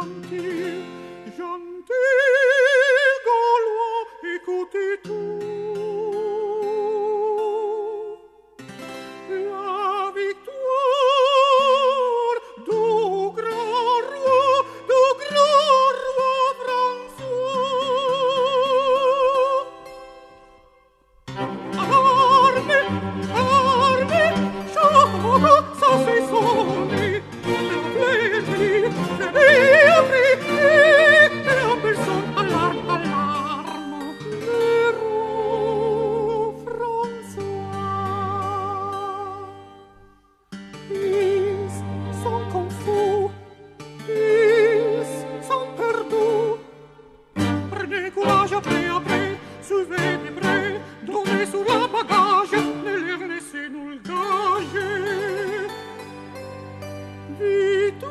gentil. Gentil bagage, après, après, suivez puis près, donnez sous la bagage, ne l'élève, laissez-nous le gager. Vite,